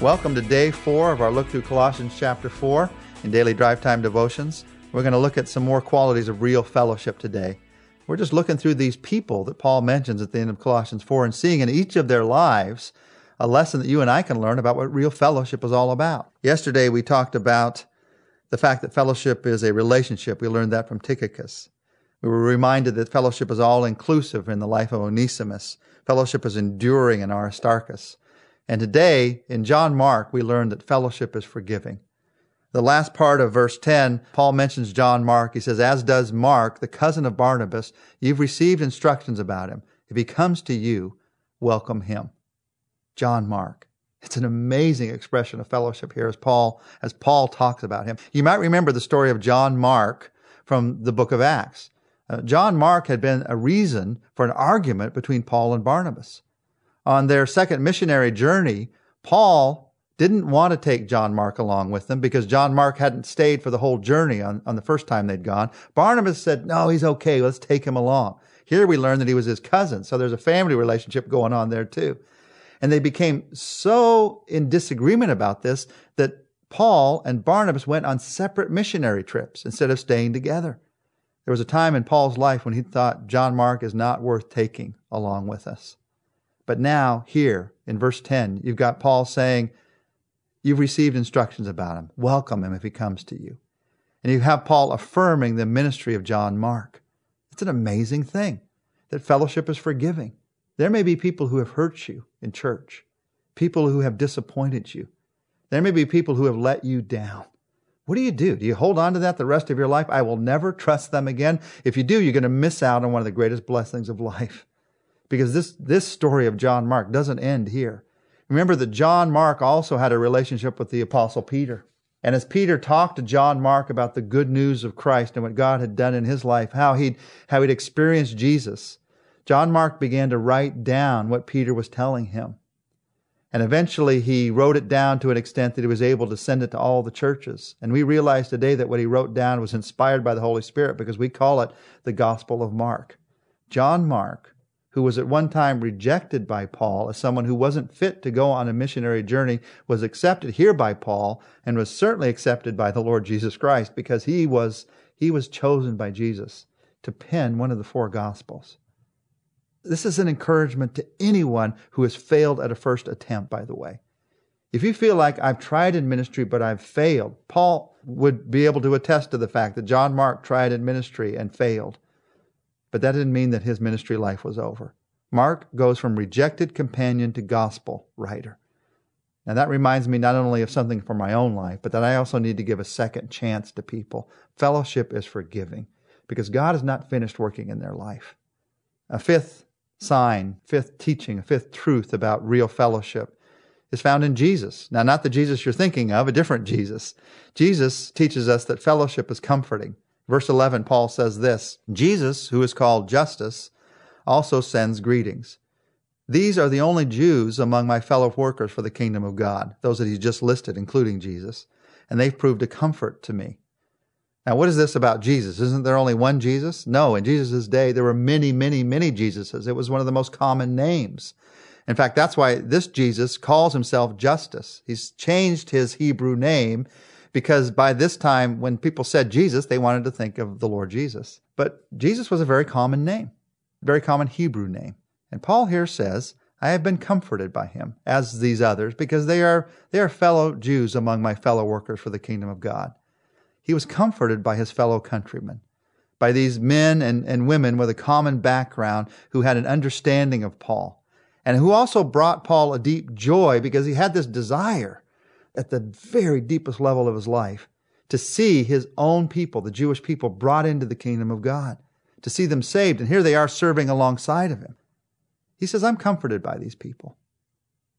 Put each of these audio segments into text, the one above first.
Welcome to day four of our look through Colossians chapter 4 in daily drive time devotions. We're going to look at some more qualities of real fellowship today. We're just looking through these people that Paul mentions at the end of Colossians 4 and seeing in each of their lives a lesson that you and I can learn about what real fellowship is all about. Yesterday we talked about the fact that fellowship is a relationship. We learned that from Tychicus. We were reminded that fellowship is all inclusive in the life of Onesimus. Fellowship is enduring in Aristarchus. And today, in John Mark, we learn that fellowship is forgiving. The last part of verse 10, Paul mentions John Mark. He says, As does Mark, the cousin of Barnabas, you've received instructions about him. If he comes to you, welcome him. John Mark. It's an amazing expression of fellowship here as Paul, as Paul talks about him. You might remember the story of John Mark from the book of Acts. Uh, John Mark had been a reason for an argument between Paul and Barnabas on their second missionary journey, Paul didn't want to take John Mark along with them because John Mark hadn't stayed for the whole journey on, on the first time they'd gone. Barnabas said, no, he's okay. Let's take him along. Here we learn that he was his cousin. So there's a family relationship going on there too. And they became so in disagreement about this that Paul and Barnabas went on separate missionary trips instead of staying together. There was a time in Paul's life when he thought John Mark is not worth taking along with us. But now, here in verse 10, you've got Paul saying, You've received instructions about him. Welcome him if he comes to you. And you have Paul affirming the ministry of John Mark. It's an amazing thing that fellowship is forgiving. There may be people who have hurt you in church, people who have disappointed you. There may be people who have let you down. What do you do? Do you hold on to that the rest of your life? I will never trust them again. If you do, you're going to miss out on one of the greatest blessings of life because this, this story of John Mark doesn't end here. Remember that John Mark also had a relationship with the apostle Peter. And as Peter talked to John Mark about the good news of Christ and what God had done in his life, how he'd, how he'd experienced Jesus, John Mark began to write down what Peter was telling him. And eventually he wrote it down to an extent that he was able to send it to all the churches. And we realize today that what he wrote down was inspired by the Holy Spirit because we call it the Gospel of Mark. John Mark who was at one time rejected by Paul as someone who wasn't fit to go on a missionary journey, was accepted here by Paul and was certainly accepted by the Lord Jesus Christ because he was, he was chosen by Jesus to pen one of the four gospels. This is an encouragement to anyone who has failed at a first attempt, by the way. If you feel like I've tried in ministry, but I've failed, Paul would be able to attest to the fact that John Mark tried in ministry and failed. But that didn't mean that his ministry life was over. Mark goes from rejected companion to gospel writer. Now that reminds me not only of something for my own life, but that I also need to give a second chance to people. Fellowship is forgiving because God is not finished working in their life. A fifth sign, fifth teaching, a fifth truth about real fellowship is found in Jesus. Now, not the Jesus you're thinking of, a different Jesus. Jesus teaches us that fellowship is comforting. Verse 11, Paul says this Jesus, who is called Justus, also sends greetings. These are the only Jews among my fellow workers for the kingdom of God, those that he just listed, including Jesus, and they've proved a comfort to me. Now, what is this about Jesus? Isn't there only one Jesus? No, in Jesus' day, there were many, many, many Jesuses. It was one of the most common names. In fact, that's why this Jesus calls himself Justus. He's changed his Hebrew name because by this time, when people said Jesus, they wanted to think of the Lord Jesus. But Jesus was a very common name, very common Hebrew name. And Paul here says, I have been comforted by him, as these others, because they are, they are fellow Jews among my fellow workers for the kingdom of God. He was comforted by his fellow countrymen, by these men and, and women with a common background who had an understanding of Paul, and who also brought Paul a deep joy because he had this desire at the very deepest level of his life to see his own people, the Jewish people, brought into the kingdom of God, to see them saved. And here they are serving alongside of him. He says, I'm comforted by these people.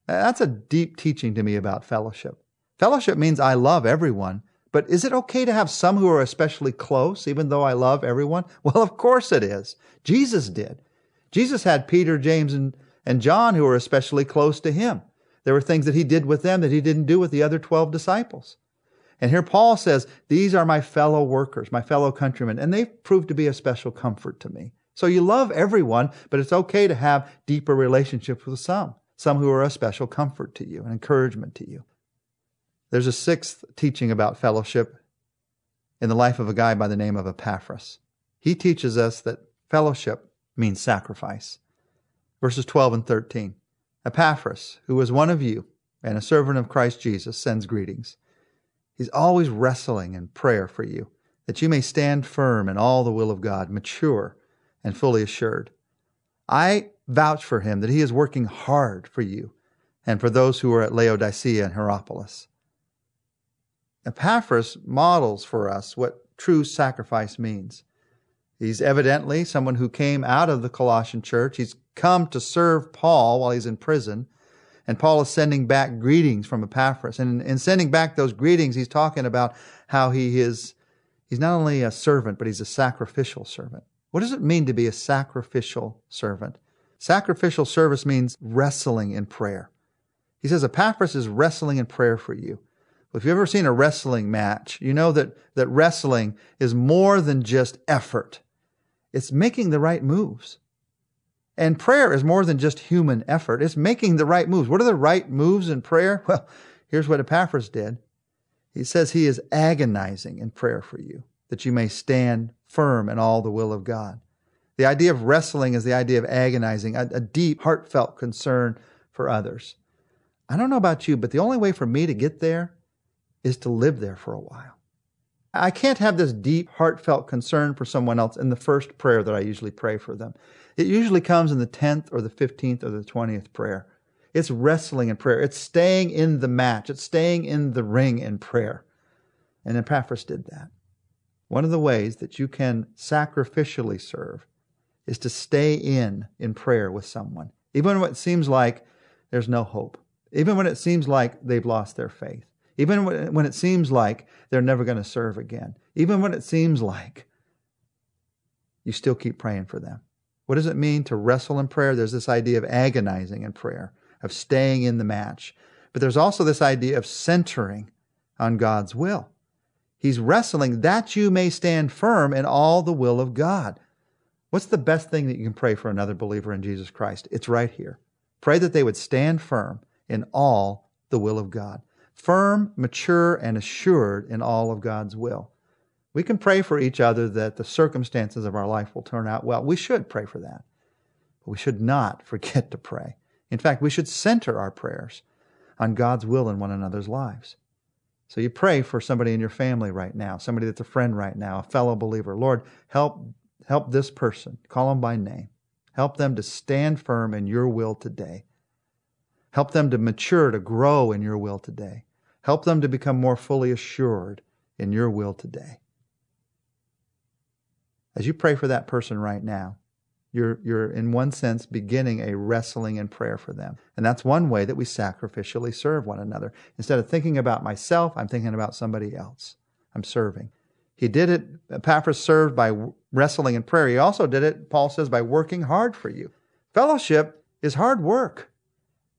That's a deep teaching to me about fellowship. Fellowship means I love everyone, but is it okay to have some who are especially close, even though I love everyone? Well, of course it is. Jesus did. Jesus had Peter, James, and, and John who were especially close to him. There were things that he did with them that he didn't do with the other 12 disciples. And here Paul says, These are my fellow workers, my fellow countrymen, and they've proved to be a special comfort to me. So you love everyone, but it's okay to have deeper relationships with some. some who are a special comfort to you and encouragement to you. There's a sixth teaching about fellowship in the life of a guy by the name of Epaphras. He teaches us that fellowship means sacrifice. Verses 12 and 13. Epaphras, who is one of you and a servant of Christ Jesus, sends greetings. He's always wrestling in prayer for you, that you may stand firm in all the will of God, mature and fully assured. I vouch for him that he is working hard for you and for those who are at Laodicea and Hierapolis. Epaphras models for us what true sacrifice means. He's evidently someone who came out of the Colossian church. He's come to serve Paul while he's in prison. And Paul is sending back greetings from Epaphras. And in sending back those greetings, he's talking about how he is, he's not only a servant, but he's a sacrificial servant. What does it mean to be a sacrificial servant? Sacrificial service means wrestling in prayer. He says Epaphras is wrestling in prayer for you. If you've ever seen a wrestling match, you know that, that wrestling is more than just effort. It's making the right moves. And prayer is more than just human effort. It's making the right moves. What are the right moves in prayer? Well, here's what Epaphras did. He says he is agonizing in prayer for you, that you may stand firm in all the will of God. The idea of wrestling is the idea of agonizing, a, a deep, heartfelt concern for others. I don't know about you, but the only way for me to get there is to live there for a while. I can't have this deep, heartfelt concern for someone else in the first prayer that I usually pray for them. It usually comes in the 10th or the 15th or the 20th prayer. It's wrestling in prayer. It's staying in the match. It's staying in the ring in prayer. And Epaphras did that. One of the ways that you can sacrificially serve is to stay in in prayer with someone, even when it seems like there's no hope, even when it seems like they've lost their faith, even when it seems like they're never going to serve again, even when it seems like you still keep praying for them. What does it mean to wrestle in prayer? There's this idea of agonizing in prayer, of staying in the match. But there's also this idea of centering on God's will. He's wrestling that you may stand firm in all the will of God. What's the best thing that you can pray for another believer in Jesus Christ? It's right here. Pray that they would stand firm in all the will of God firm, mature, and assured in all of God's will. We can pray for each other that the circumstances of our life will turn out well. We should pray for that. But we should not forget to pray. In fact, we should center our prayers on God's will in one another's lives. So you pray for somebody in your family right now, somebody that's a friend right now, a fellow believer. Lord, help help this person. Call them by name. Help them to stand firm in your will today. Help them to mature, to grow in your will today. Help them to become more fully assured in your will today. As you pray for that person right now, you're, you're in one sense beginning a wrestling in prayer for them. And that's one way that we sacrificially serve one another. Instead of thinking about myself, I'm thinking about somebody else. I'm serving. He did it, Epaphras served by wrestling in prayer. He also did it, Paul says, by working hard for you. Fellowship is hard work.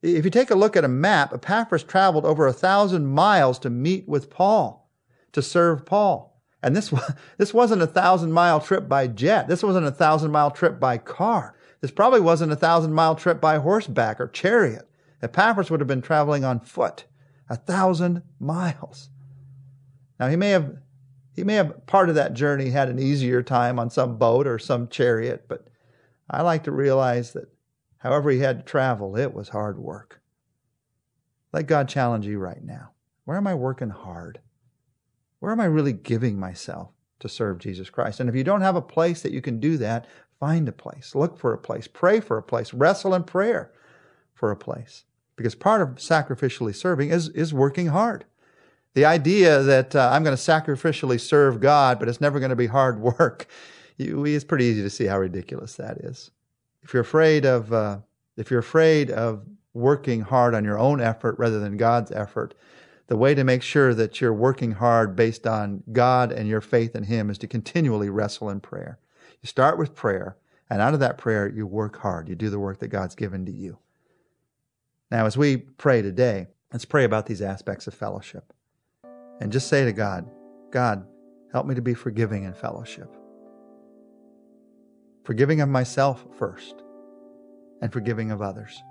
If you take a look at a map, Epaphras traveled over a thousand miles to meet with Paul, to serve Paul. And this, this wasn't a thousand mile trip by jet. This wasn't a thousand mile trip by car. This probably wasn't a thousand mile trip by horseback or chariot. Epaphras would have been traveling on foot a thousand miles. Now he may have, he may have part of that journey had an easier time on some boat or some chariot, but I like to realize that However, he had to travel, it was hard work. Let God challenge you right now. Where am I working hard? Where am I really giving myself to serve Jesus Christ? And if you don't have a place that you can do that, find a place, look for a place, pray for a place, wrestle in prayer for a place. Because part of sacrificially serving is, is working hard. The idea that uh, I'm going to sacrificially serve God, but it's never going to be hard work, it's pretty easy to see how ridiculous that is. If you're afraid of, uh, if you're afraid of working hard on your own effort rather than God's effort, the way to make sure that you're working hard based on God and your faith in Him is to continually wrestle in prayer. You start with prayer, and out of that prayer, you work hard. You do the work that God's given to you. Now, as we pray today, let's pray about these aspects of fellowship. And just say to God, God, help me to be forgiving in fellowship forgiving of myself first, and forgiving of others.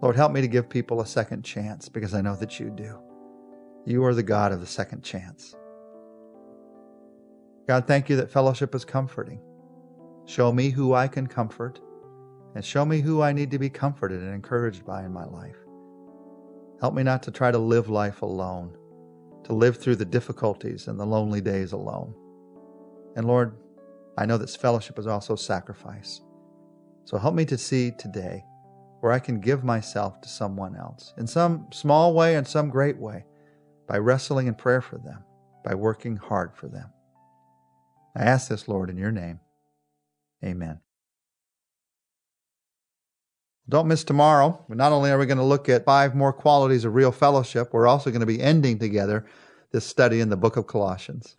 Lord, help me to give people a second chance because I know that you do. You are the God of the second chance. God, thank you that fellowship is comforting. Show me who I can comfort and show me who I need to be comforted and encouraged by in my life. Help me not to try to live life alone, to live through the difficulties and the lonely days alone. And Lord, I know that fellowship is also sacrifice. So help me to see today where I can give myself to someone else in some small way and some great way by wrestling in prayer for them, by working hard for them. I ask this, Lord, in your name. Amen. Don't miss tomorrow. Not only are we going to look at five more qualities of real fellowship, we're also going to be ending together this study in the book of Colossians.